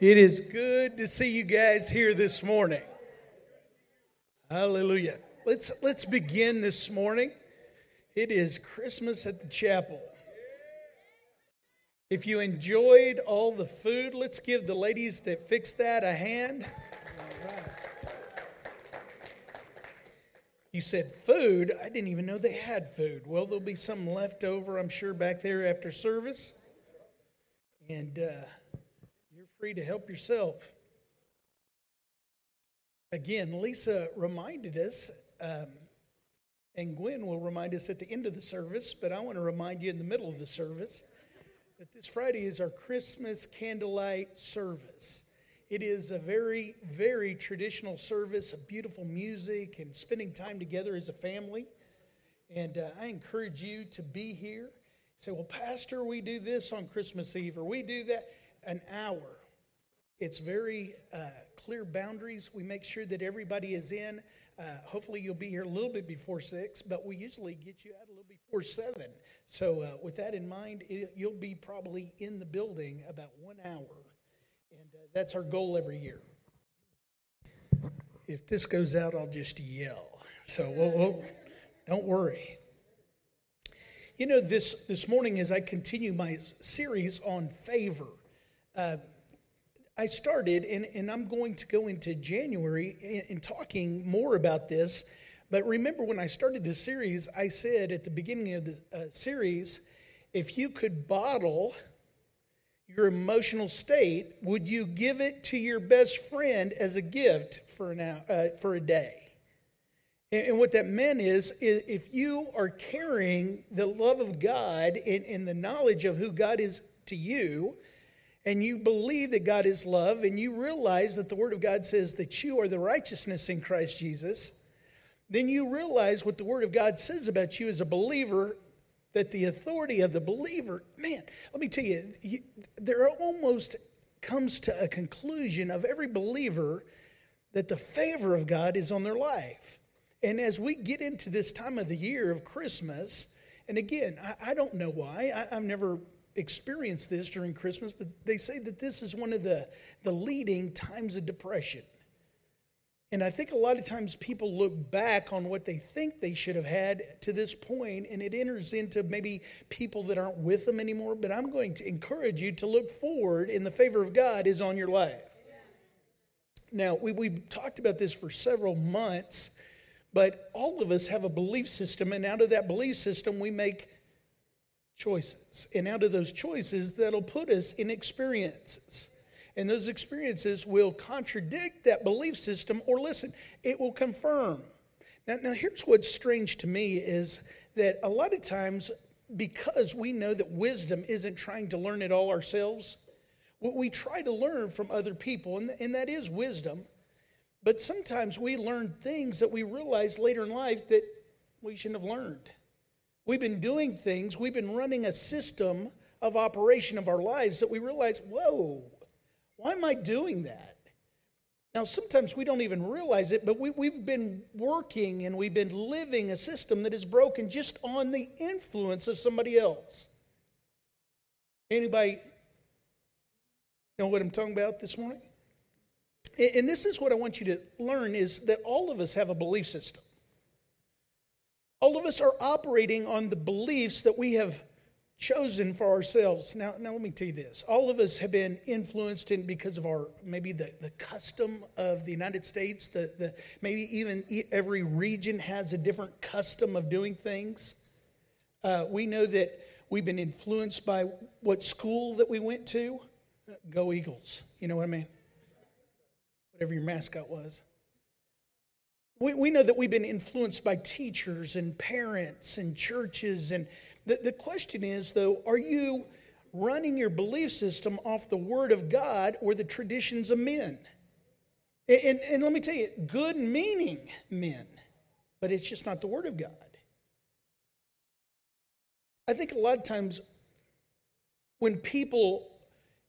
It is good to see you guys here this morning. Hallelujah. Let's let's begin this morning. It is Christmas at the chapel. If you enjoyed all the food, let's give the ladies that fixed that a hand. You said food. I didn't even know they had food. Well, there'll be some left over, I'm sure, back there after service. And uh, free to help yourself. Again, Lisa reminded us, um, and Gwen will remind us at the end of the service, but I want to remind you in the middle of the service that this Friday is our Christmas candlelight service. It is a very, very traditional service of beautiful music and spending time together as a family. And uh, I encourage you to be here. Say, well, Pastor, we do this on Christmas Eve, or we do that an hour. It's very uh, clear boundaries. We make sure that everybody is in. Uh, hopefully, you'll be here a little bit before six, but we usually get you out a little before seven. So, uh, with that in mind, it, you'll be probably in the building about one hour and uh, that's our goal every year. If this goes out, I'll just yell. So we'll, we'll, don't worry. You know, this, this morning, as I continue my series on favor, uh, I started, and, and I'm going to go into January in, in talking more about this. But remember, when I started this series, I said at the beginning of the uh, series, if you could bottle your emotional state, would you give it to your best friend as a gift for, an hour, uh, for a day? And, and what that meant is, is, if you are carrying the love of God and, and the knowledge of who God is to you, and you believe that God is love, and you realize that the Word of God says that you are the righteousness in Christ Jesus, then you realize what the Word of God says about you as a believer that the authority of the believer, man, let me tell you, you there almost comes to a conclusion of every believer that the favor of God is on their life. And as we get into this time of the year of Christmas, and again, I, I don't know why, I, I've never experienced this during Christmas, but they say that this is one of the, the leading times of depression. And I think a lot of times people look back on what they think they should have had to this point, and it enters into maybe people that aren't with them anymore. But I'm going to encourage you to look forward, and the favor of God is on your life. Now, we, we've talked about this for several months, but all of us have a belief system, and out of that belief system, we make choices. And out of those choices, that'll put us in experiences. And those experiences will contradict that belief system, or listen, it will confirm. Now, now here's what's strange to me is that a lot of times, because we know that wisdom isn't trying to learn it all ourselves, what we try to learn from other people, and, and that is wisdom. But sometimes we learn things that we realize later in life that we shouldn't have learned. We've been doing things, we've been running a system of operation of our lives that we realize, whoa, why am I doing that? Now, sometimes we don't even realize it, but we, we've been working and we've been living a system that is broken just on the influence of somebody else. Anybody know what I'm talking about this morning? And this is what I want you to learn is that all of us have a belief system. All of us are operating on the beliefs that we have chosen for ourselves. Now, now let me tell you this. All of us have been influenced in because of our maybe the, the custom of the United States, the, the maybe even every region has a different custom of doing things. Uh, we know that we've been influenced by what school that we went to. Go Eagles. You know what I mean? Whatever your mascot was. We, we know that we've been influenced by teachers and parents and churches and the, the question is, though, are you running your belief system off the Word of God or the traditions of men? And, and, and let me tell you, good meaning men, but it's just not the Word of God. I think a lot of times when people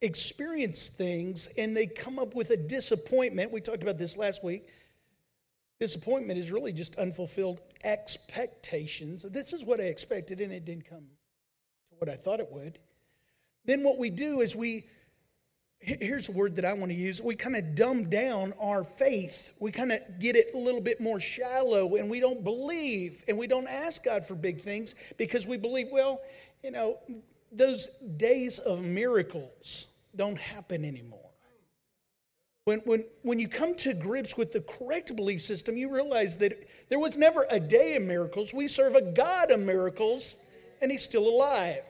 experience things and they come up with a disappointment, we talked about this last week Disappointment is really just unfulfilled expectations. This is what I expected, and it didn't come to what I thought it would. Then what we do is we here's a word that I want to use. We kind of dumb down our faith. We kind of get it a little bit more shallow and we don't believe and we don't ask God for big things because we believe, well, you know, those days of miracles don't happen anymore. When, when, when you come to grips with the correct belief system, you realize that there was never a day of miracles. We serve a God of miracles, and He's still alive.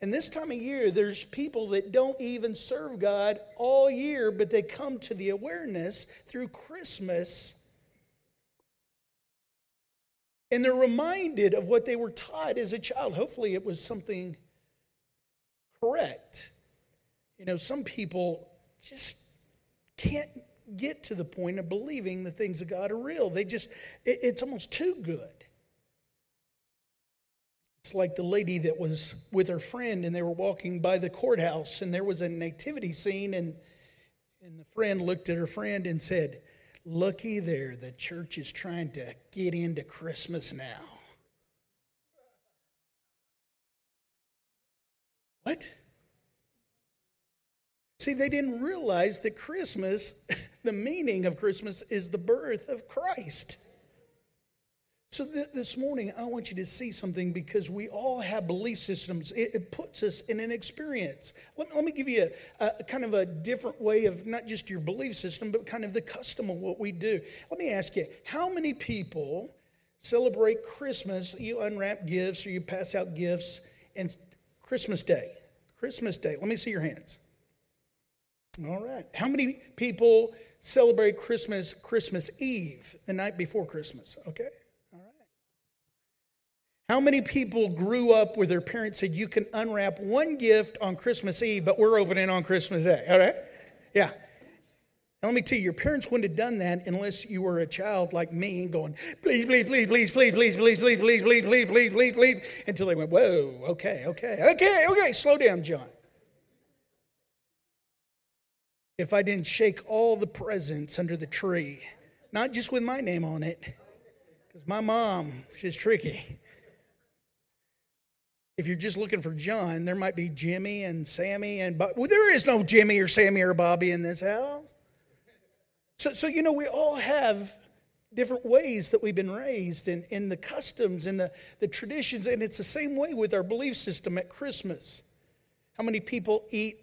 And this time of year, there's people that don't even serve God all year, but they come to the awareness through Christmas. And they're reminded of what they were taught as a child. Hopefully, it was something correct. You know, some people just can't get to the point of believing the things of God are real. They just, it's almost too good. It's like the lady that was with her friend and they were walking by the courthouse and there was a nativity scene and and the friend looked at her friend and said, "Looky there, the church is trying to get into Christmas now." What? See, they didn't realize that Christmas, the meaning of Christmas is the birth of Christ. So, th- this morning, I want you to see something because we all have belief systems. It, it puts us in an experience. Let, let me give you a, a, kind of a different way of not just your belief system, but kind of the custom of what we do. Let me ask you how many people celebrate Christmas? You unwrap gifts or you pass out gifts, and Christmas Day. Christmas Day. Let me see your hands. All right. How many people celebrate Christmas Christmas Eve, the night before Christmas? Okay. All right. How many people grew up where their parents said, You can unwrap one gift on Christmas Eve, but we're opening on Christmas Day? All right? Yeah. Now, let me tell you, your parents wouldn't have done that unless you were a child like me going, please, please, please, please, please, please, please, please, please, please, please, please, please, please, until they went, whoa, okay, okay, okay, okay, slow down, John. If I didn't shake all the presents under the tree, not just with my name on it, because my mom, she's tricky. If you're just looking for John, there might be Jimmy and Sammy and Bob. Well, there is no Jimmy or Sammy or Bobby in this house. So, so you know, we all have different ways that we've been raised and in, the customs and the, the traditions. And it's the same way with our belief system at Christmas. How many people eat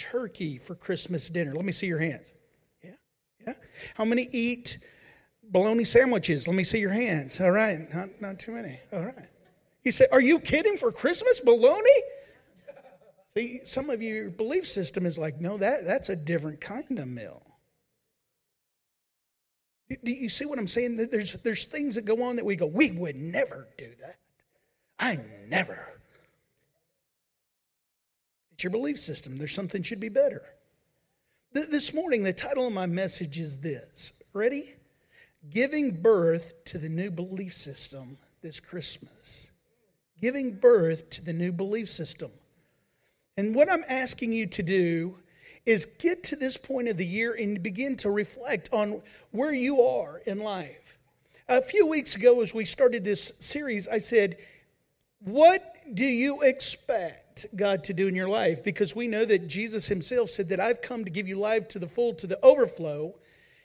turkey for Christmas dinner? Let me see your hands. Yeah, yeah. How many eat bologna sandwiches? Let me see your hands. All right, not, not too many. All right. He said, Are you kidding for Christmas? Bologna? See, some of you, your belief system is like, no, that, that's a different kind of meal. Do, do you see what I'm saying? There's, there's things that go on that we go, we would never do that. I never. It's your belief system. There's something should be better. This morning, the title of my message is this. Ready? Giving birth to the new belief system this Christmas giving birth to the new belief system. And what I'm asking you to do is get to this point of the year and begin to reflect on where you are in life. A few weeks ago, as we started this series, I said, What do you expect God to do in your life? Because we know that Jesus himself said that I've come to give you life to the full, to the overflow.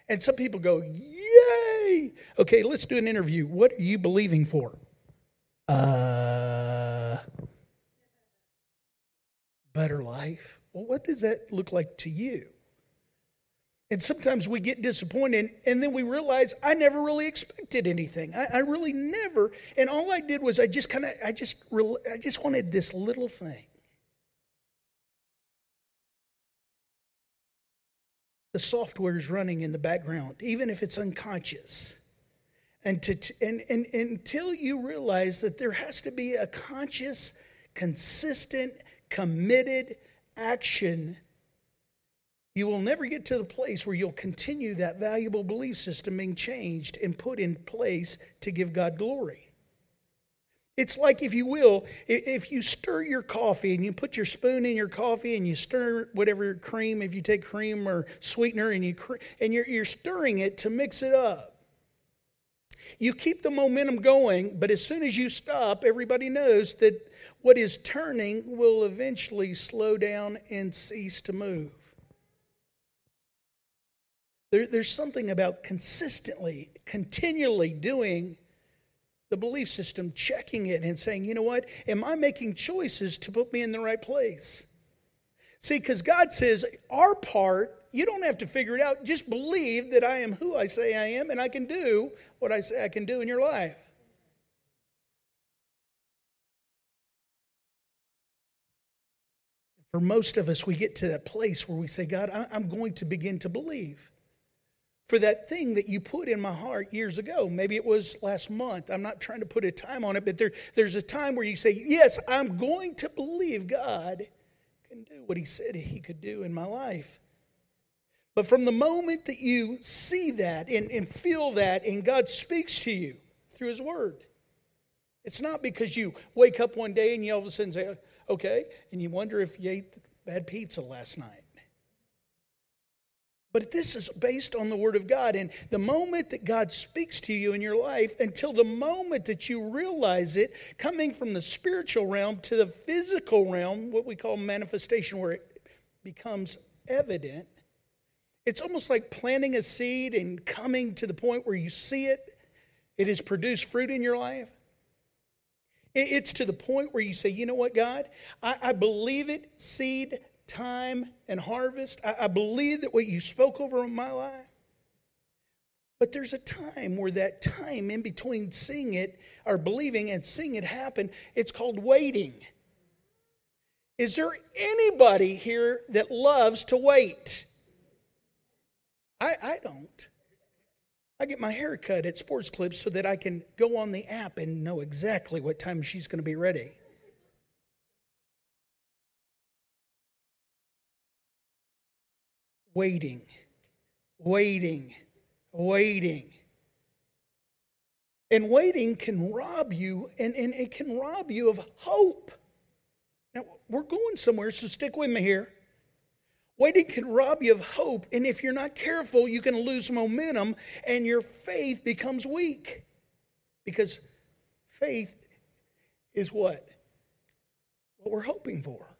And some people go, Yay! Okay, let's do an interview. What are you believing for? Uh, better life. Well, what does that look like to you? And sometimes we get disappointed and then we realize I never really expected anything. I, I really never. And all I did was I just kind of, I just, I just wanted this little thing. The software is running in the background, even if it's unconscious. And, to, and, and, and until you realize that there has to be a conscious, consistent, committed action, you will never get to the place where you'll continue that valuable belief system being changed and put in place to give God glory. It's like, if you will, if you stir your coffee and you put your spoon in your coffee and you stir whatever cream, if you take cream or sweetener and you and you're, you're stirring it to mix it up. You keep the momentum going, but as soon as you stop, everybody knows that what is turning will eventually slow down and cease to move. There, there's something about consistently, continually doing the belief system, checking it and saying, you know what? Am I making choices to put me in the right place? See, because God says our part, you don't have to figure it out. Just believe that I am who I say I am and I can do what I say I can do in your life. For most of us, we get to that place where we say, God, I'm going to begin to believe for that thing that you put in my heart years ago. Maybe it was last month. I'm not trying to put a time on it, but there, there's a time where you say, Yes, I'm going to believe God can do what He said He could do in my life. But from the moment that you see that and, and feel that, and God speaks to you through His Word, it's not because you wake up one day and you all of a sudden say, Okay, and you wonder if you ate bad pizza last night. But this is based on the Word of God. And the moment that God speaks to you in your life, until the moment that you realize it, coming from the spiritual realm to the physical realm, what we call manifestation, where it becomes evident, it's almost like planting a seed and coming to the point where you see it, it has produced fruit in your life. It's to the point where you say, you know what, God, I, I believe it, seed time and harvest. I, I believe that what you spoke over in my life. But there's a time where that time in between seeing it or believing and seeing it happen, it's called waiting. Is there anybody here that loves to wait? I, I don't. I get my hair cut at Sports Clips so that I can go on the app and know exactly what time she's going to be ready. Waiting, waiting, waiting. And waiting can rob you, and, and it can rob you of hope. Now, we're going somewhere, so stick with me here. Waiting can rob you of hope, and if you're not careful, you can lose momentum and your faith becomes weak. Because faith is what? What we're hoping for.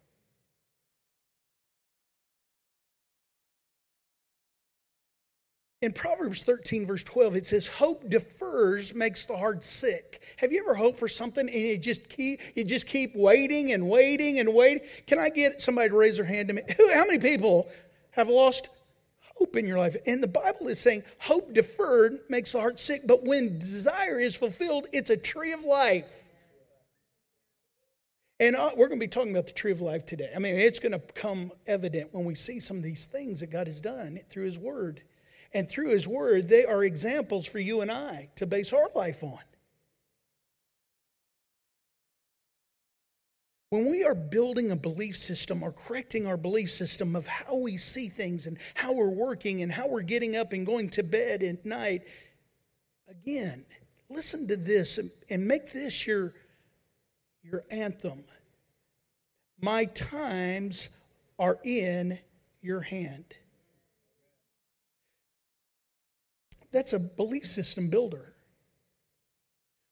In Proverbs 13, verse 12, it says, Hope defers makes the heart sick. Have you ever hoped for something and you just keep you just keep waiting and waiting and waiting? Can I get somebody to raise their hand to me? How many people have lost hope in your life? And the Bible is saying hope deferred makes the heart sick, but when desire is fulfilled, it's a tree of life. And uh, we're going to be talking about the tree of life today. I mean, it's going to become evident when we see some of these things that God has done through His Word. And through His Word, they are examples for you and I to base our life on. When we are building a belief system or correcting our belief system of how we see things and how we're working and how we're getting up and going to bed at night, again, listen to this and, make this your, your anthem. My times are in your hand. That's a belief system builder.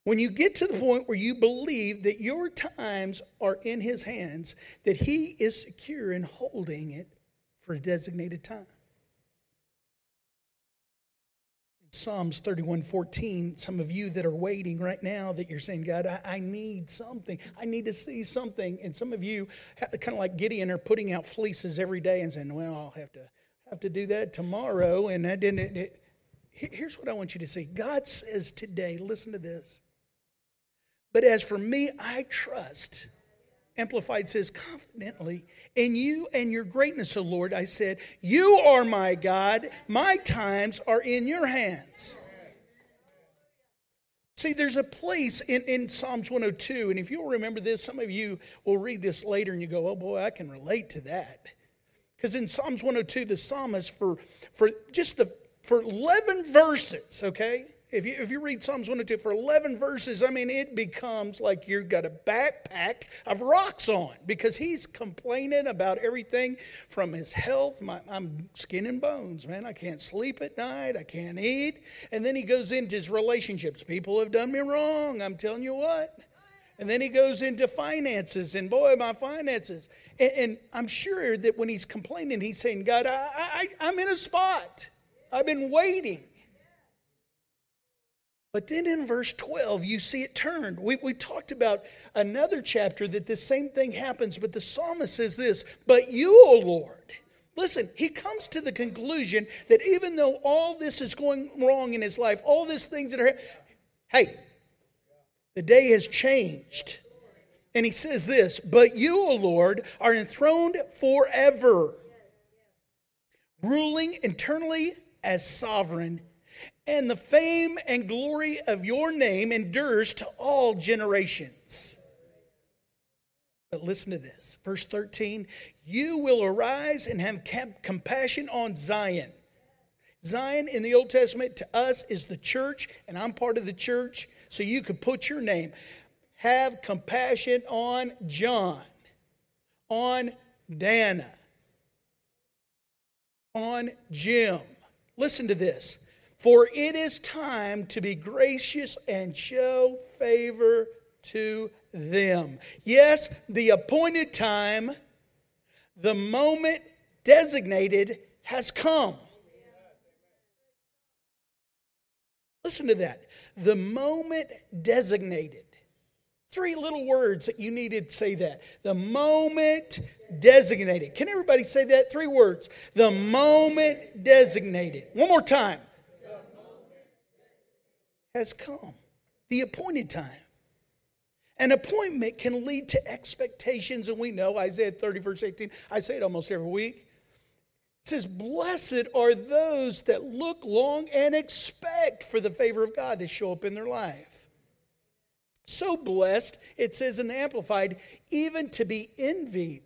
When you get to the point where you believe that your times are in His hands, that He is secure in holding it for a designated time. In Psalms 31:14, some of you that are waiting right now, that you're saying, God, I, I need something. I need to see something. And some of you, kind of like Gideon, are putting out fleeces every day and saying, Well, I'll have to have to do that tomorrow. And that didn't. It, Here's what I want you to see God says today, listen to this. But as for me, I trust. Amplified says confidently, in you and your greatness, O Lord, I said, You are my God. My times are in your hands. See, there's a place in, in Psalms 102, and if you'll remember this, some of you will read this later and you go, Oh boy, I can relate to that. Because in Psalms 102, the psalmist, for, for just the for 11 verses, okay? If you, if you read Psalms 102 for 11 verses, I mean, it becomes like you've got a backpack of rocks on because he's complaining about everything from his health. My, I'm skin and bones, man. I can't sleep at night. I can't eat. And then he goes into his relationships. People have done me wrong. I'm telling you what. And then he goes into finances, and boy, my finances. And, and I'm sure that when he's complaining, he's saying, God, I, I, I'm in a spot. I've been waiting. But then in verse 12, you see it turned. We, we talked about another chapter that the same thing happens, but the psalmist says this But you, O Lord, listen, he comes to the conclusion that even though all this is going wrong in his life, all these things that are, hey, the day has changed. And he says this, But you, O Lord, are enthroned forever, ruling eternally as sovereign and the fame and glory of your name endures to all generations. But listen to this. Verse 13 You will arise and have compassion on Zion. Zion in the Old Testament to us is the church, and I'm part of the church, so you could put your name. Have compassion on John, on Dana, on Jim. Listen to this. For it is time to be gracious and show favor to them. Yes, the appointed time, the moment designated has come. Listen to that. The moment designated. Three little words that you needed to say that. The moment designated. Can everybody say that? Three words. The moment designated. One more time has come, the appointed time. An appointment can lead to expectations, and we know Isaiah 30, verse 18. I say it almost every week. It says, Blessed are those that look long and expect for the favor of God to show up in their life. So blessed, it says in the Amplified, even to be envied.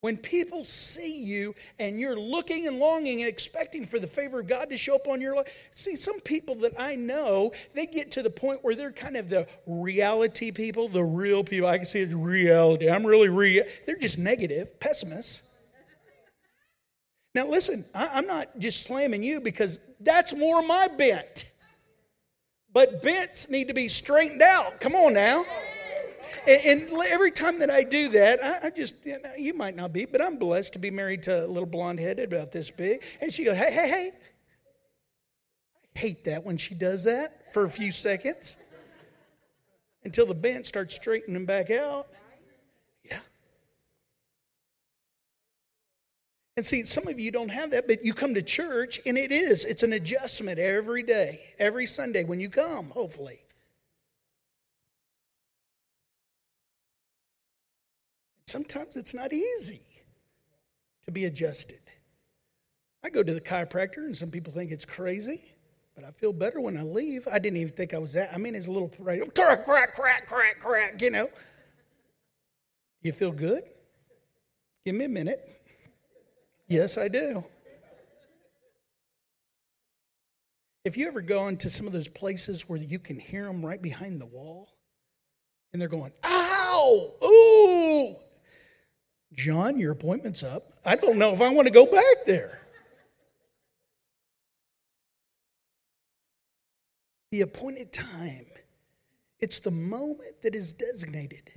When people see you and you're looking and longing and expecting for the favor of God to show up on your life, see, some people that I know, they get to the point where they're kind of the reality people, the real people. I can see it's reality. I'm really real. They're just negative, pessimists. Now, listen, I, am not just slamming you because that's more my bent. But bents need to be straightened out. Come on now. And, and every time that I do that, I, I just, you, might not be, but I'm blessed to be married to a little blonde headed about this big. And she goes, hey, hey, hey. I hate that when she does that for a few seconds until the bent starts straightening back out. And see, some of you don't have that, but you come to church and it is. It's an adjustment every day, every Sunday when you come, hopefully. Sometimes it's not easy to be adjusted. I go to the chiropractor, and some people think it's crazy, but I feel better when I leave. I didn't even think I was that. I mean, it's a little crack, crack, crack, crack, crack, crack, you know. You feel good? Give me a minute. Yes, I do. If you ever go into some of those places where you can hear them right behind the wall, and they're going, ow, ooh, John, your appointment's up. I don't know if I want to go back there. The appointed time. It's the moment that is designated.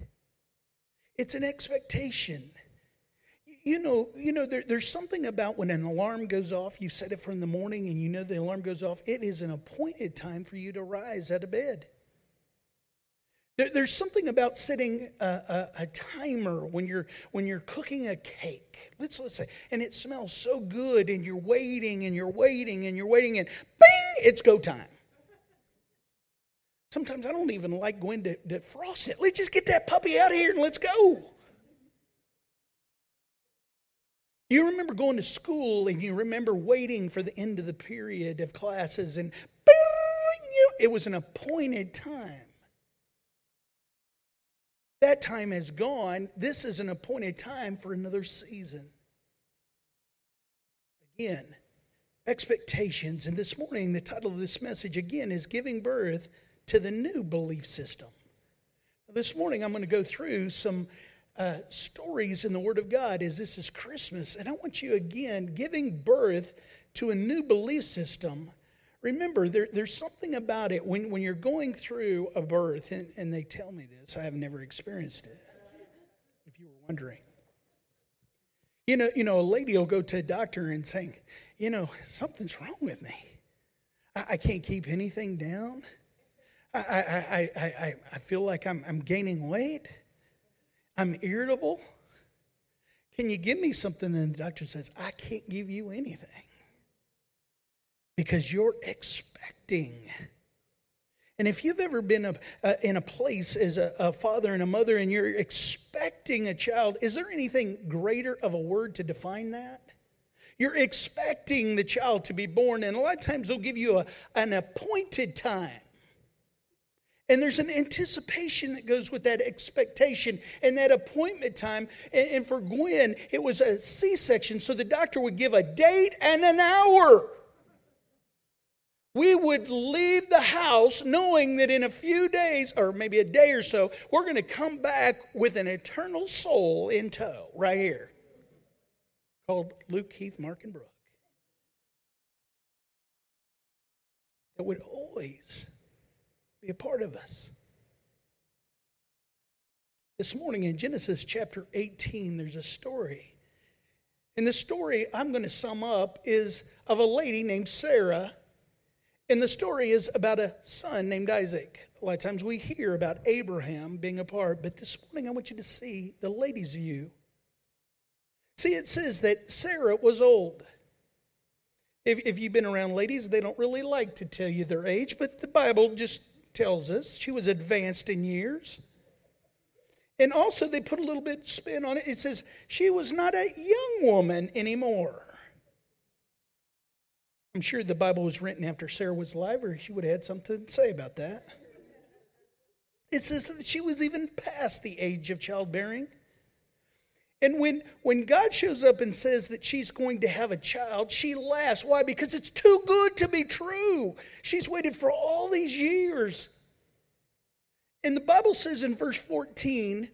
It's an expectation. You know, you know there, there's something about when an alarm goes off, you set it from the morning and you know the alarm goes off, it is an appointed time for you to rise out of bed. There, there's something about setting a, a, a, timer when you're when you're cooking a cake. Let's let's say, and it smells so good, and you're waiting and you're waiting and you're waiting, and bing, it's go time. Sometimes I don't even like going to, to frost it. Let's just get that puppy out of here and let's go. You remember going to school and you remember waiting for the end of the period of classes, and it was an appointed time. That time has gone. This is an appointed time for another season. Again, expectations. And this morning, the title of this message again is Giving Birth to the New Belief System. This morning, I'm going to go through some uh, stories in the Word of God is this is Christmas. And I want you again, giving birth to a new belief system. Remember, there, there's something about it when, when you're going through a birth, and, and they tell me this, I have never experienced it, if you were wondering. You know, you know, a lady will go to a doctor and saying, you know, something's wrong with me. I, I can't keep anything down. I, I, I, I, I feel like I'm, I'm gaining weight. I'm irritable. Can you give me something? And the doctor says, I can't give you anything because you're expecting. And if you've ever been a, in a place as a, a father and a mother and you're expecting a child, is there anything greater of a word to define that? You're expecting the child to be born, and a lot of times they'll give you a, an appointed time. And there's an anticipation that goes with that expectation and that appointment time. And, for Gwen, it was a C section, so the doctor would give a date and an hour. We would leave the house knowing that in a few days, or maybe a day or so, we're going to come back with an eternal soul in tow, right here, called Luke, Keith, Mark, and Brooke. That would always be a part of us. This morning in Genesis chapter 18, there's a story. And the story I'm going to sum up is of a lady named Sarah. And the story is about a son named Isaac. A lot of times we hear about Abraham being a part, but this morning I want you to see the lady's view. See, it says that Sarah was old. If, if you've been around ladies, they don't really like to tell you their age, but the Bible just tells us she was advanced in years. And also, they put a little bit spin on it. It says she was not a young woman anymore. I'm sure the Bible was written after Sarah was alive, or she would have had something to say about that. It says that she was even past the age of childbearing. And when, when God shows up and says that she's going to have a child, she laughs. Why? Because it's too good to be true. She's waited for all these years. And the Bible says in verse 14,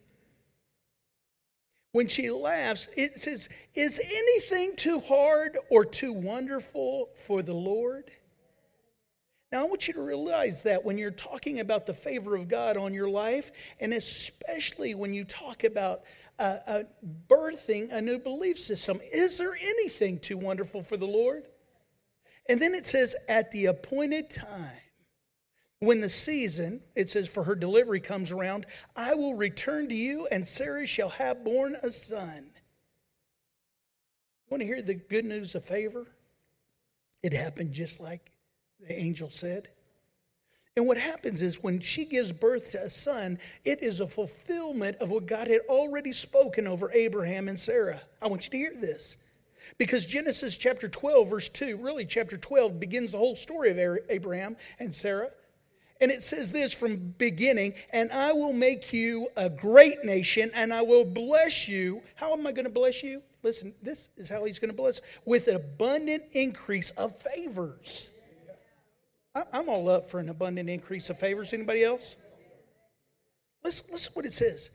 when she laughs, it says, Is anything too hard or too wonderful for the Lord? Now, I want you to realize that when you're talking about the favor of God on your life, and especially when you talk about uh, uh, birthing a new belief system, is there anything too wonderful for the Lord? And then it says, at the appointed time, when the season, it says, for her delivery comes around, I will return to you, and Sarah shall have born a son. You want to hear the good news of favor? It happened just like the angel said. And what happens is when she gives birth to a son, it is a fulfillment of what God had already spoken over Abraham and Sarah. I want you to hear this. Because Genesis chapter 12, verse 2, really chapter 12 begins the whole story of Abraham and Sarah. And it says this from beginning, and I will make you a great nation, and I will bless you. How am I going to bless you? Listen, this is how he's going to bless with an abundant increase of favors. I'm all up for an abundant increase of favors. Anybody else? Listen, listen what it says.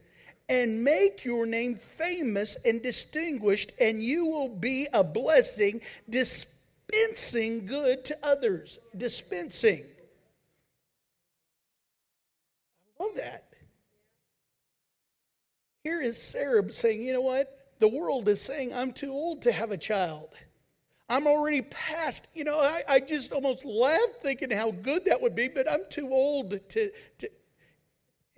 And make your name famous and distinguished, and you will be a blessing, dispensing good to others. Dispensing. I love that. Here is Sarah saying, you know what? The world is saying, I'm too old to have a child. I'm already past, you know, I, I just almost laughed thinking how good that would be, but I'm too old to, to.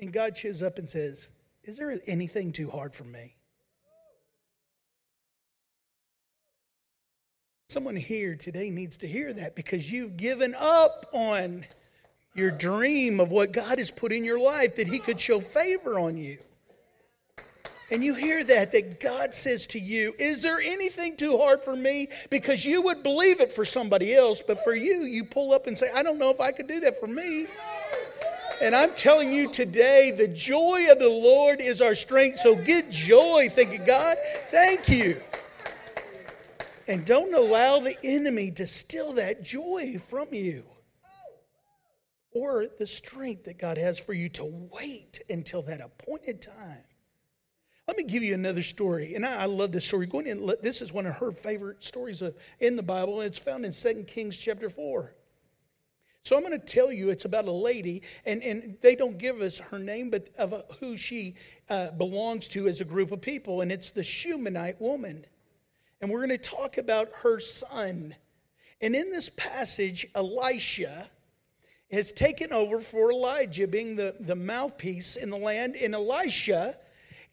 And God shows up and says, Is there anything too hard for me? Someone here today needs to hear that because you've given up on your dream of what God has put in your life that He could show favor on you and you hear that, that God says to you, Is there anything too hard for me? Because you would believe it for somebody else, but for you, you pull up and say, I don't know if I could do that for me. And I'm telling you today, the joy of the Lord is our strength. So get joy, thank you, God. Thank you. And don't allow the enemy to steal that joy from you or the strength that God has for you to wait until that appointed time. Let me give you another story, and I, I love this story. Going in, this is one of her favorite stories of, in the Bible, and it's found in 2 Kings chapter 4. So I'm going to tell you it's about a lady, and, and they don't give us her name, but of a, who she uh, belongs to as a group of people, and it's the Shunammite woman. And we're going to talk about her son. And in this passage, Elisha has taken over for Elijah, being the, the mouthpiece in the land, and Elisha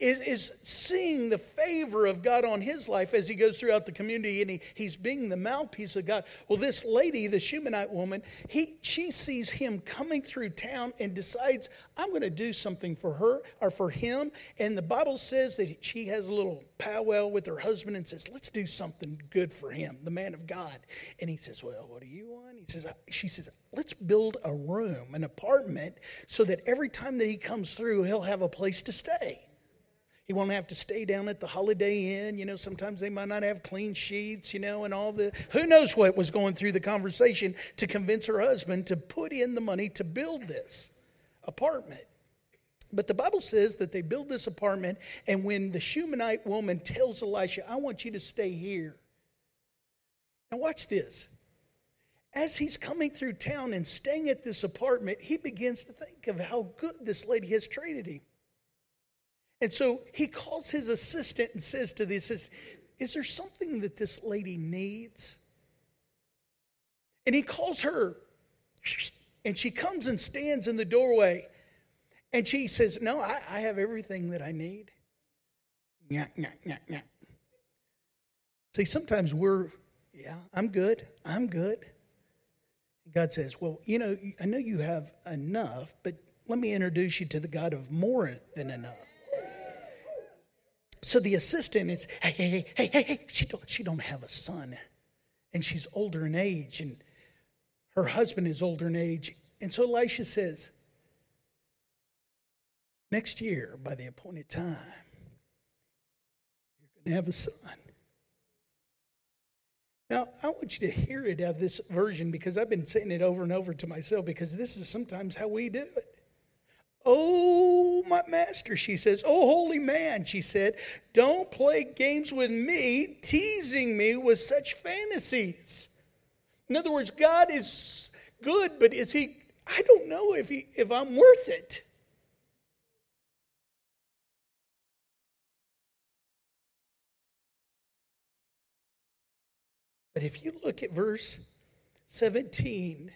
is, is seeing the favor of God on his life as he goes throughout the community and he, he's being the mouthpiece of God. Well, this lady, the Shunammite woman, he, she sees him coming through town and decides, I'm going to do something for her or for him. And the Bible says that she has a little powwow with her husband and says, Let's do something good for him, the man of God. And he says, Well, what do you want? He says, She says, Let's build a room, an apartment, so that every time that he comes through, he'll have a place to stay. He won't have to stay down at the Holiday Inn. You know, sometimes they might not have clean sheets, you know, and all the. Who knows what was going through the conversation to convince her husband to put in the money to build this apartment. But the Bible says that they build this apartment, and when the Shunammite woman tells Elisha, I want you to stay here. Now, watch this. As he's coming through town and staying at this apartment, he begins to think of how good this lady has treated him. And so he calls his assistant and says to the assistant, Is there something that this lady needs? And he calls her, and she comes and stands in the doorway. And she says, No, I, I have everything that I need. Nyah, nyah, nyah, nyah. See, sometimes we're, yeah, I'm good. I'm good. God says, Well, you know, I know you have enough, but let me introduce you to the God of more than enough. So the assistant is, hey, hey, hey, hey, hey, hey. She don't, she don't have a son. And she's older in age, and her husband is older in age. And so Elisha says, next year, by the appointed time, you're going to have a son. Now, I want you to hear it out of this version because I've been saying it over and over to myself because this is sometimes how we do it. Oh, my master, she says. Oh, holy man, she said, don't play games with me, teasing me with such fantasies. In other words, God is good, but is he, I don't know if, he, if I'm worth it. But if you look at verse 17,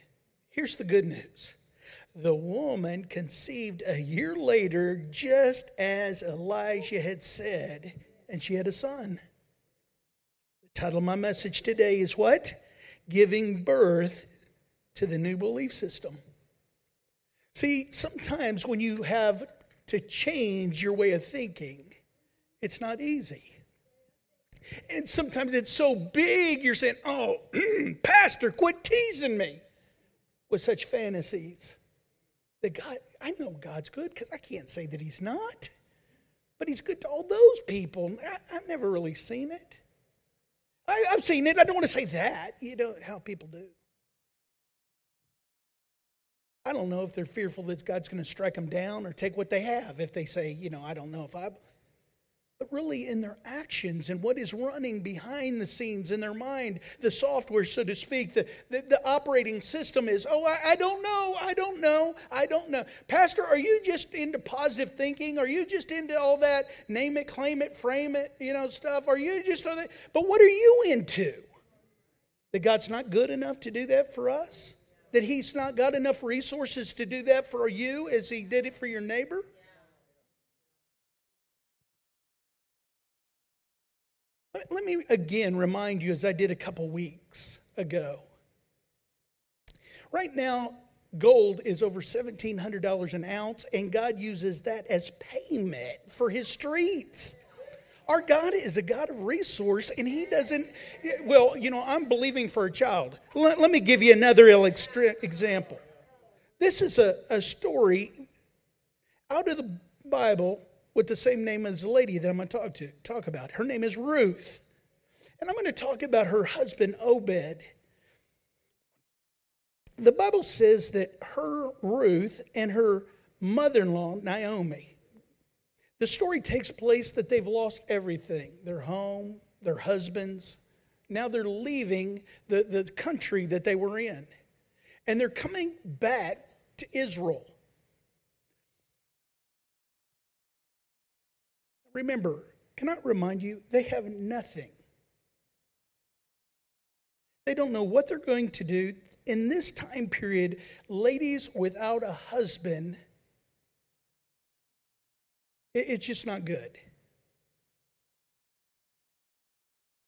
here's the good news. The woman conceived a year later, just as Elijah had said, and she had a son. The title of my message today is what? Giving birth to the new belief system. See, sometimes when you have to change your way of thinking, it's not easy. And sometimes it's so big, you're saying, Oh, Pastor, quit teasing me with such fantasies that God, I know God's good because I can't say that He's not. But He's good to all those people. I, have never really seen it. I, I've seen it. I don't want to say that. You know how people do. I don't know if they're fearful that God's going to strike them down or take what they have if they say, you know, I don't know if I but really in their actions and what is running behind the scenes in their mind, the software, so to speak, the, the, the, operating system is, oh, I, I don't know, I don't know, I don't know. Pastor, are you just into positive thinking? Are you just into all that name it, claim it, frame it, you know, stuff? Are you just, but what are you into? That God's not good enough to do that for us? That He's not got enough resources to do that for you as He did it for your neighbor? Let me again remind you, as I did a couple weeks ago. Right now, gold is over $1,700 an ounce, and God uses that as payment for his streets. Our God is a God of resource, and He doesn't. Well, you know, I'm believing for a child. Let, let me give you another example. This is a, a story out of the Bible with the same name as the lady that I'm going to talk to talk about. Her name is Ruth. And I'm going to talk about her husband, Obed. The Bible says that her, Ruth, and her mother in law, Naomi, the story takes place that they've lost everything their home, their husbands. Now they're leaving the, the country that they were in. And they're coming back to Israel. Remember, can I remind you, they have nothing. They don't know what they're going to do. In this time period, ladies without a husband, it's just not good.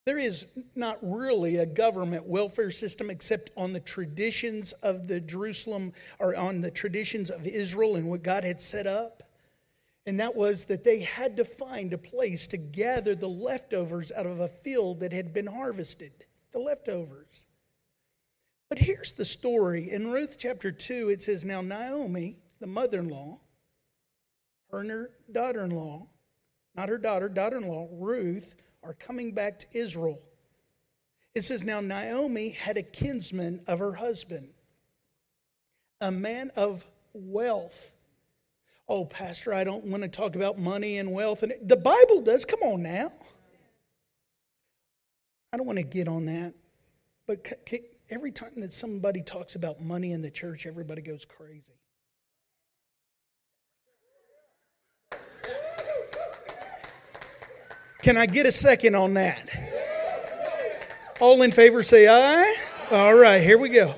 There is not really a government welfare system except on the traditions of the Jerusalem or on the traditions of Israel and what God had set up. And that was that they had to find a place to gather the leftovers out of a field that had been harvested, the leftovers. But here's the story. In Ruth chapter 2, it says, Now Naomi, the mother in law, her and her daughter in law, not her daughter, daughter in law, Ruth, are coming back to Israel. It says, Now Naomi had a kinsman of her husband, a man of wealth oh, Pastor, I don't want to talk about money and wealth. And the Bible does. Come on now. I don't want to get on that. But every time that somebody talks about money in the church, everybody goes crazy. Can I get a second on that? All in favor say aye. All right, here we go.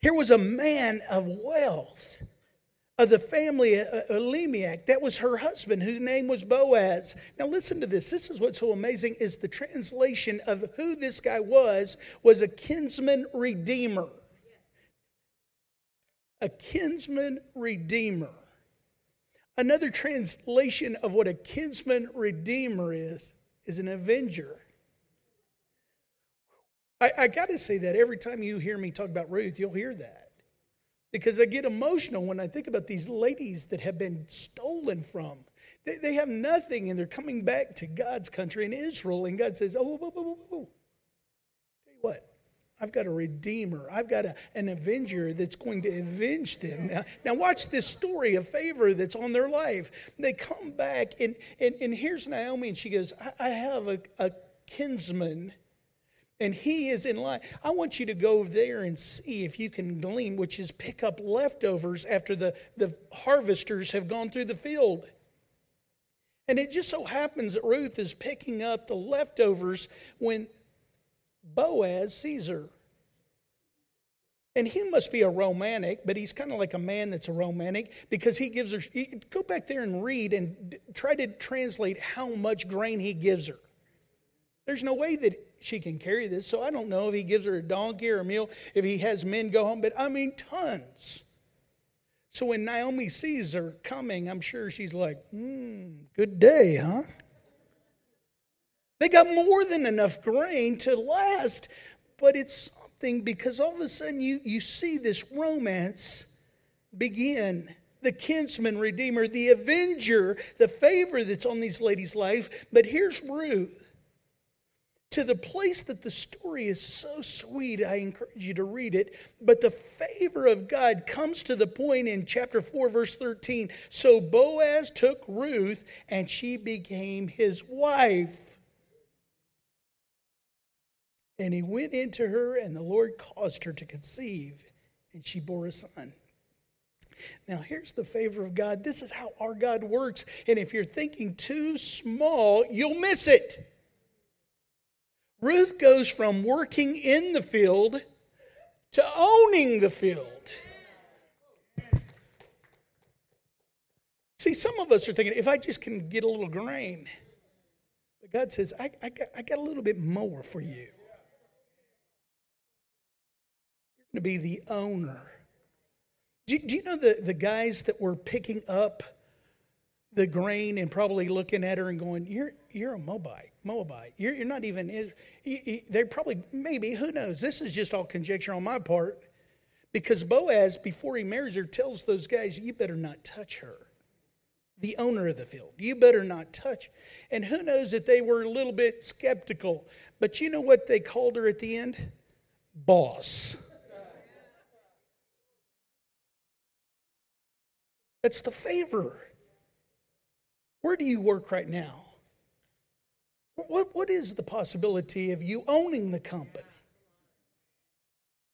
Here was a man of wealth of the family of Elimelech. That was her husband, whose name was Boaz. Now listen to this. This is what's so amazing is the translation of who this guy was was a kinsman redeemer. A kinsman redeemer. Another translation of what a kinsman redeemer is is an avenger. I, I got to say that every time you hear me talk about Ruth, you'll hear that because I get emotional when I think about these ladies that have been stolen from. They, they have nothing and they're coming back to God's country in Israel, and God says, Oh, whoa, whoa, whoa, whoa. Tell you what, I've got a redeemer. I've got a, an avenger that's going to avenge them. Now, now watch this story of favor that's on their life. They come back, and, and, and here's Naomi, and she goes, I, I have a, a kinsman and he is in line. I want you to go there and see if you can glean, which is pick up leftovers after the, the harvesters have gone through the field. And it just so happens that Ruth is picking up the leftovers when Boaz sees her. And he must be a romantic, but he's kind of like a man that's a romantic because he gives her. Go back there and read and try to translate how much grain he gives her. There's no way that she can carry this. So I don't know if he gives her a donkey or a mule, if he has men go home, but I mean, tons. So when Naomi sees her coming, I'm sure she's like, hmm, good day, huh? They got more than enough grain to last, but it's something because all of a sudden you, you see this romance begin the kinsman redeemer, the avenger, the favor that's on these ladies' life. But here's Ruth to the place that the story is so sweet. I encourage you to read it. But the favor of God comes to the point in chapter 4, verse 13. So Boaz took Ruth, and she became his wife. And he went into her, and the Lord caused her to conceive, and she bore a son. Now, here's the favor of God. This is how our God works. And if you're thinking too small, you'll miss it. Ruth goes from working in the field to owning the field. See, some of us are thinking, if I just can get a little grain, but God says, I, I, got, I got a little bit more for you. You're going to be the owner. Do, do you know the, the guys that were picking up the grain and probably looking at her and going, You're, you're a Moabite. Moabite. You're, you're not even, they're probably, maybe, who knows? This is just all conjecture on my part. Because Boaz, before he marries her, tells those guys, You better not touch her. the owner of the field. You better not touch. And who knows that they were a little bit skeptical. But you know what they called her at the end? Boss. That's the favor. Where do you work right now? What, what is the possibility of you owning the company?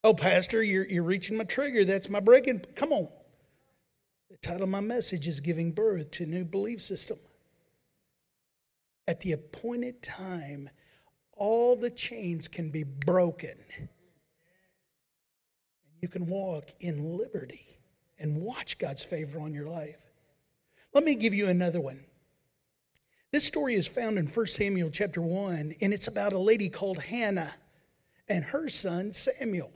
Oh, Pastor, you're, you're reaching my trigger. That's my breaking. Come on. The title of my message is Giving Birth to a New Belief System. At the appointed time, all the chains can be broken. You can walk in liberty and watch God's favor on your life. Let me give you another one. This story is found in 1 Samuel chapter 1, and it's about a lady called Hannah and her son Samuel.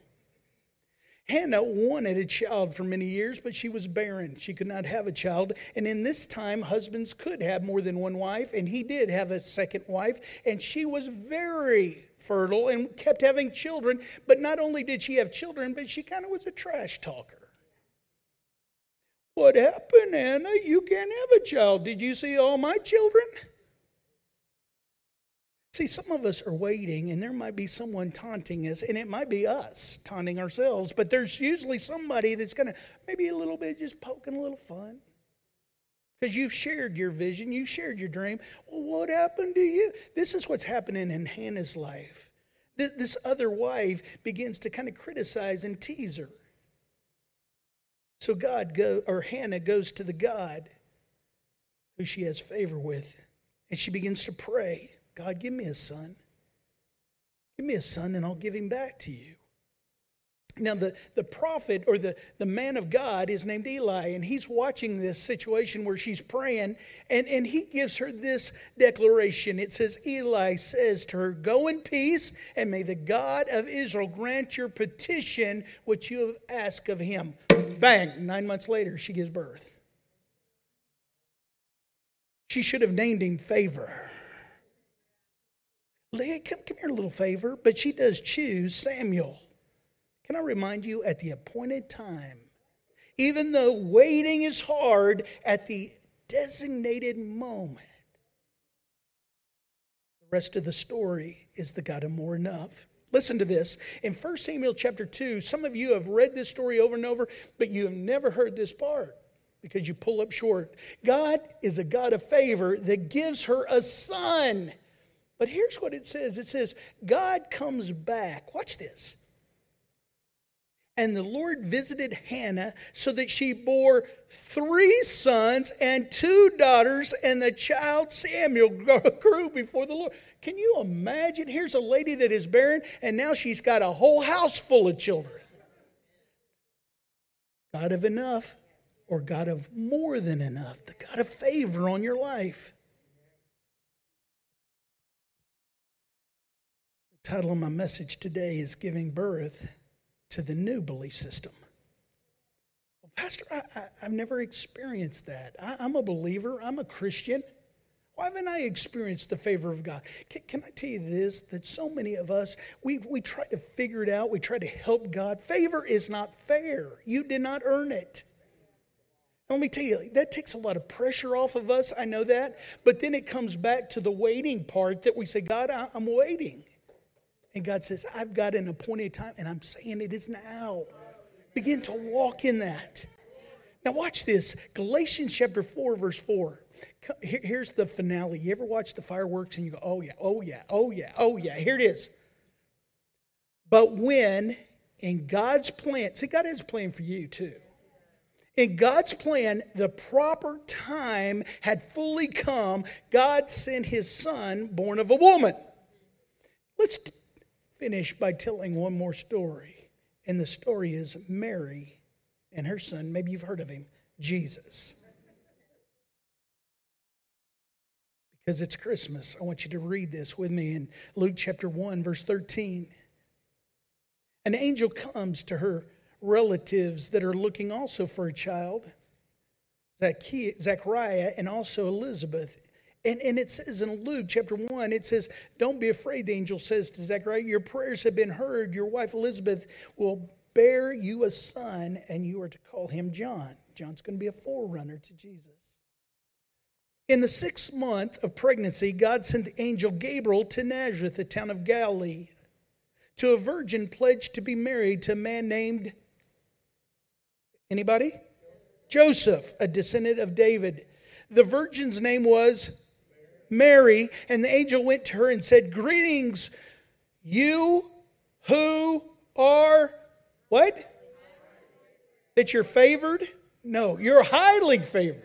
Hannah wanted a child for many years, but she was barren. She could not have a child. And in this time, husbands could have more than one wife, and he did have a second wife, and she was very fertile and kept having children. But not only did she have children, but she kind of was a trash talker. What happened, Anna? You can't have a child. Did you see all my children? See, some of us are waiting, and there might be someone taunting us, and it might be us taunting ourselves, but there's usually somebody that's going to maybe a little bit just poking a little fun. Because you've shared your vision, you've shared your dream. Well, what happened to you? This is what's happening in Hannah's life. This other wife begins to kind of criticize and tease her. So God go or Hannah goes to the God who she has favor with, and she begins to pray, God, give me a son. Give me a son, and I'll give him back to you. Now, the, the prophet or the, the man of God is named Eli, and he's watching this situation where she's praying, and, and he gives her this declaration. It says, Eli says to her, Go in peace, and may the God of Israel grant your petition which you have asked of him. Bang, nine months later, she gives birth. She should have named him Favor. Leah, come, come here, little favor. But she does choose Samuel. Can I remind you, at the appointed time, even though waiting is hard, at the designated moment, the rest of the story is the God of more enough. Listen to this. In 1 Samuel chapter 2, some of you have read this story over and over, but you have never heard this part because you pull up short. God is a God of favor that gives her a son. But here's what it says it says, God comes back. Watch this. And the Lord visited Hannah so that she bore three sons and two daughters, and the child Samuel grew before the Lord. Can you imagine? Here's a lady that is barren, and now she's got a whole house full of children. God of enough, or God of more than enough, the God of favor on your life. The title of my message today is Giving Birth to the new belief system. Well, Pastor, I, have never experienced that. I, am a believer, I'm a Christian. Why haven't I experienced the favor of God? Can, can, I tell you this? That so many of us, we, we try to figure it out, we try to help God. Favor is not fair. You did not earn it. Let me tell you, that takes a lot of pressure off of us. I know that. But then it comes back to the waiting part that we say, God, I'm waiting. And God says, I've got an appointed time, and I'm saying it is now. Begin to walk in that. Now, watch this Galatians chapter 4, verse 4. Here's the finale. You ever watch the fireworks and you go, oh, yeah, oh, yeah, oh, yeah, oh, yeah. Here it is. But when in God's plan, see, God has a plan for you too. In God's plan, the proper time had fully come. God sent his son, born of a woman. Let's finish by telling one more story. And the story is Mary and her son. Maybe you've heard of him, Jesus. Because it's Christmas, I want you to read this with me in Luke chapter 1, verse 13. An angel comes to her relatives that are looking also for a child, Zechariah and also Elizabeth. And, and it says in Luke chapter 1, it says, Don't be afraid, the angel says to Zechariah, Your prayers have been heard. Your wife Elizabeth will bear you a son, and you are to call him John. John's going to be a forerunner to Jesus. In the sixth month of pregnancy, God sent the angel Gabriel to Nazareth, the town of Galilee, to a virgin pledged to be married to a man named anybody? Joseph, a descendant of David. The virgin's name was Mary, and the angel went to her and said, Greetings, you who are what? That you're favored? No, you're highly favored.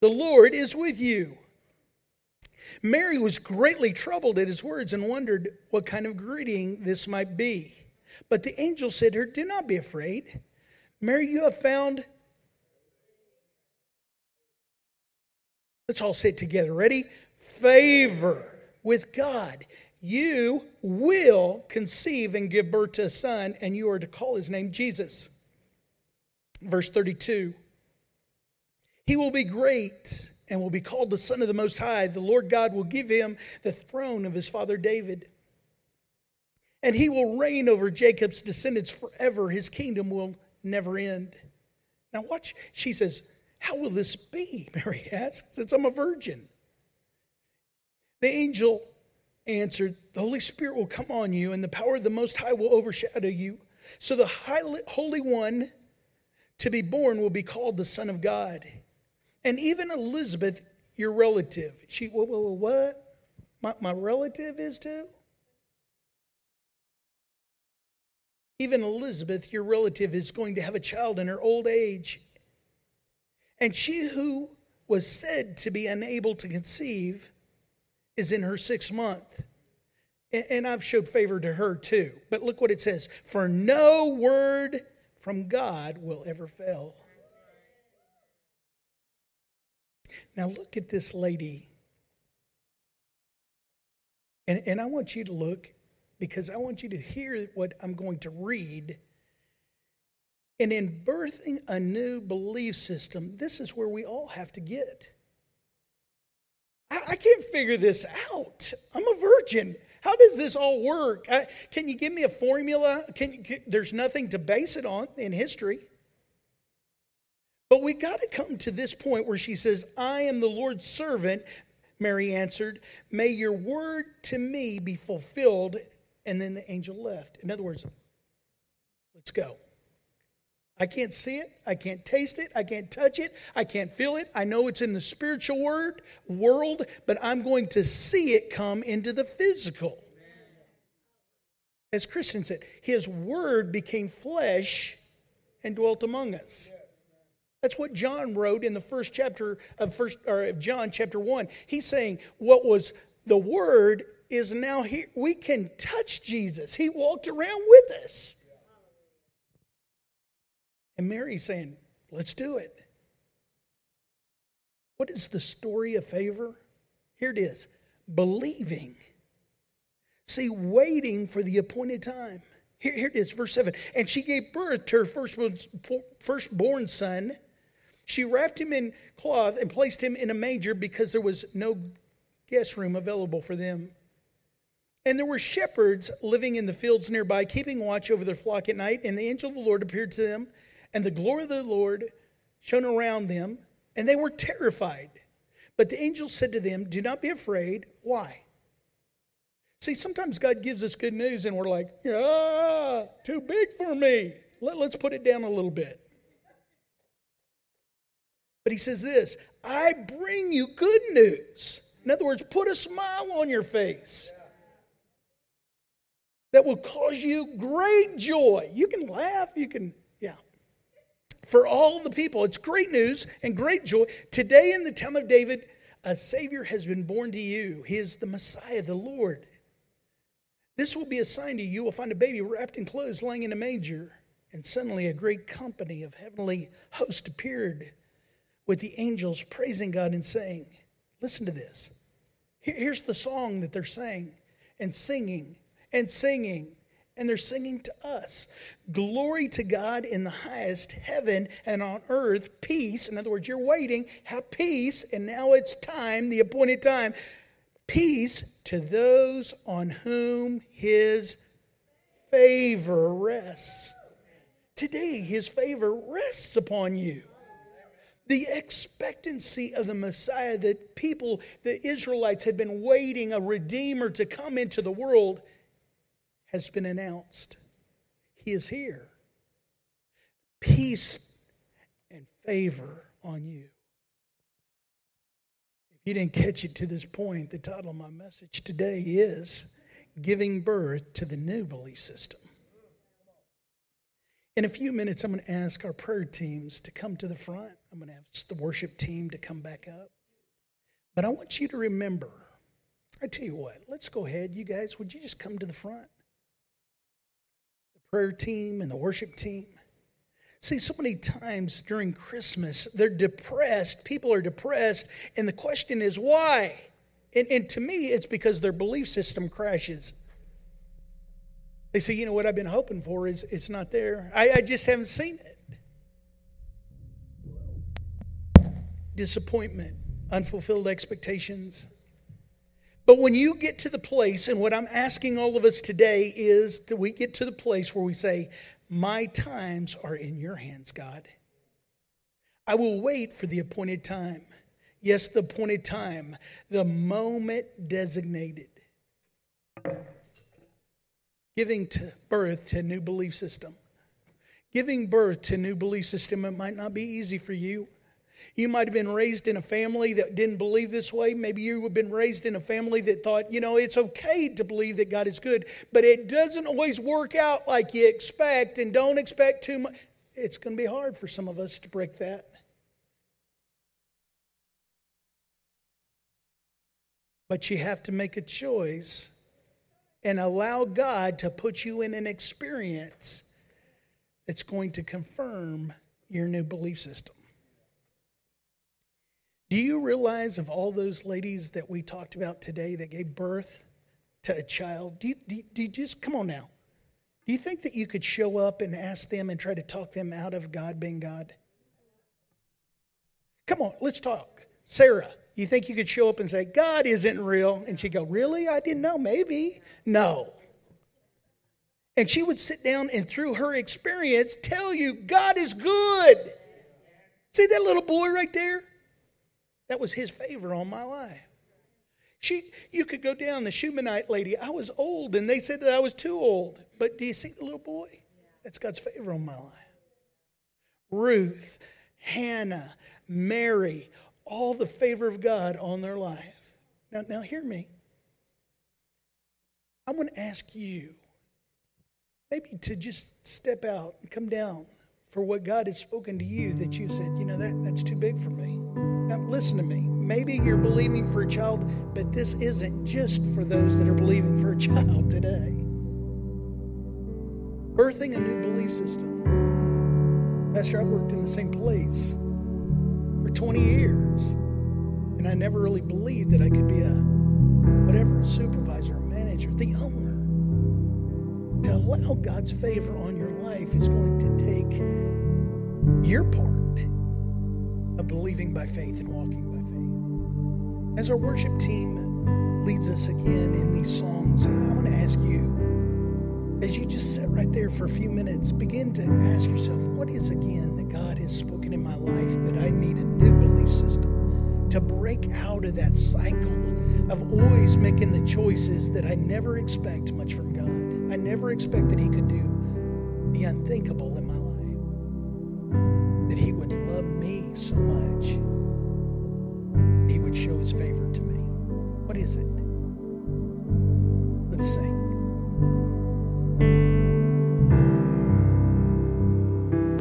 The Lord is with you. Mary was greatly troubled at his words and wondered what kind of greeting this might be. But the angel said to her, Do not be afraid. Mary, you have found. Let's all say it together. Ready? Favor with God. You will conceive and give birth to a son, and you are to call his name Jesus. Verse 32 He will be great and will be called the Son of the Most High. The Lord God will give him the throne of his father David. And he will reign over Jacob's descendants forever. His kingdom will never end. Now, watch. She says, How will this be? Mary asks, since I'm a virgin. The angel answered, The Holy Spirit will come on you, and the power of the Most High will overshadow you. So the Holy One to be born will be called the Son of God. And even Elizabeth, your relative, she, what? what? My, my relative is too? Even Elizabeth, your relative, is going to have a child in her old age. And she who was said to be unable to conceive is in her sixth month. And I've showed favor to her too. But look what it says For no word from God will ever fail. Now look at this lady. And, and I want you to look because I want you to hear what I'm going to read. And in birthing a new belief system, this is where we all have to get. I, I can't figure this out. I'm a virgin. How does this all work? I, can you give me a formula? Can, can, there's nothing to base it on in history. But we got to come to this point where she says, I am the Lord's servant. Mary answered, May your word to me be fulfilled. And then the angel left. In other words, let's go. I can't see it. I can't taste it. I can't touch it. I can't feel it. I know it's in the spiritual word, world, but I'm going to see it come into the physical. As Christian said, his word became flesh and dwelt among us. That's what John wrote in the first chapter of first or of John chapter 1. He's saying what was the word is now here. We can touch Jesus. He walked around with us. And Mary's saying, let's do it. What is the story of favor? Here it is believing. See, waiting for the appointed time. Here, here it is, verse 7. And she gave birth to her firstborn, firstborn son. She wrapped him in cloth and placed him in a manger because there was no guest room available for them. And there were shepherds living in the fields nearby, keeping watch over their flock at night. And the angel of the Lord appeared to them, and the glory of the Lord shone around them, and they were terrified. But the angel said to them, Do not be afraid. Why? See, sometimes God gives us good news, and we're like, Ah, too big for me. Let, let's put it down a little bit. But he says this I bring you good news. In other words, put a smile on your face that will cause you great joy. You can laugh, you can. For all the people, it's great news and great joy. Today in the town of David, a Savior has been born to you. He is the Messiah, the Lord. This will be a sign to you. You will find a baby wrapped in clothes lying in a manger. And suddenly a great company of heavenly hosts appeared with the angels praising God and saying, Listen to this. Here's the song that they're saying and singing and singing. And they're singing to us. Glory to God in the highest heaven and on earth, peace. In other words, you're waiting, have peace, and now it's time, the appointed time. Peace to those on whom his favor rests. Today, his favor rests upon you. The expectancy of the Messiah that people, the Israelites, had been waiting, a Redeemer to come into the world, has been announced. He is here. Peace and favor on you. If you didn't catch it to this point, the title of my message today is Giving Birth to the New Belief System. In a few minutes, I'm going to ask our prayer teams to come to the front. I'm going to ask the worship team to come back up. But I want you to remember, I tell you what, let's go ahead. You guys, would you just come to the front? Prayer team and the worship team. See, so many times during Christmas, they're depressed. People are depressed. And the question is, why? And, and to me, it's because their belief system crashes. They say, you know what I've been hoping for is it's not there. I, I just haven't seen it. Disappointment, unfulfilled expectations. But when you get to the place, and what I'm asking all of us today is that we get to the place where we say, My times are in your hands, God. I will wait for the appointed time. Yes, the appointed time, the moment designated giving to birth to a new belief system. Giving birth to a new belief system, it might not be easy for you. You might have been raised in a family that didn't believe this way. Maybe you have been raised in a family that thought, you know, it's okay to believe that God is good, but it doesn't always work out like you expect, and don't expect too much. It's going to be hard for some of us to break that. But you have to make a choice and allow God to put you in an experience that's going to confirm your new belief system. Do you realize of all those ladies that we talked about today that gave birth to a child? Do you, do, you, do you just, come on now. Do you think that you could show up and ask them and try to talk them out of God being God? Come on, let's talk. Sarah, you think you could show up and say, God isn't real? And she'd go, Really? I didn't know. Maybe. No. And she would sit down and, through her experience, tell you, God is good. See that little boy right there? That was his favor on my life. She, you could go down the Shunammite lady. I was old, and they said that I was too old. But do you see the little boy? That's God's favor on my life. Ruth, Hannah, Mary, all the favor of God on their life. Now, now hear me. I'm going to ask you maybe to just step out and come down for what God has spoken to you that you said, you know, that, that's too big for me. Now, listen to me. Maybe you're believing for a child, but this isn't just for those that are believing for a child today. Birthing a new belief system. Pastor, I've worked in the same place for 20 years. And I never really believed that I could be a whatever, a supervisor, a manager, the owner. To allow God's favor on your life is going to take your part of believing by faith and walking by faith. As our worship team leads us again in these songs, I want to ask you, as you just sit right there for a few minutes, begin to ask yourself, what is again that God has spoken in my life that I need a new belief system to break out of that cycle of always making the choices that I never expect much from God. I never expected He could do the unthinkable so much. He would show His favor to me. What is it? Let's sing.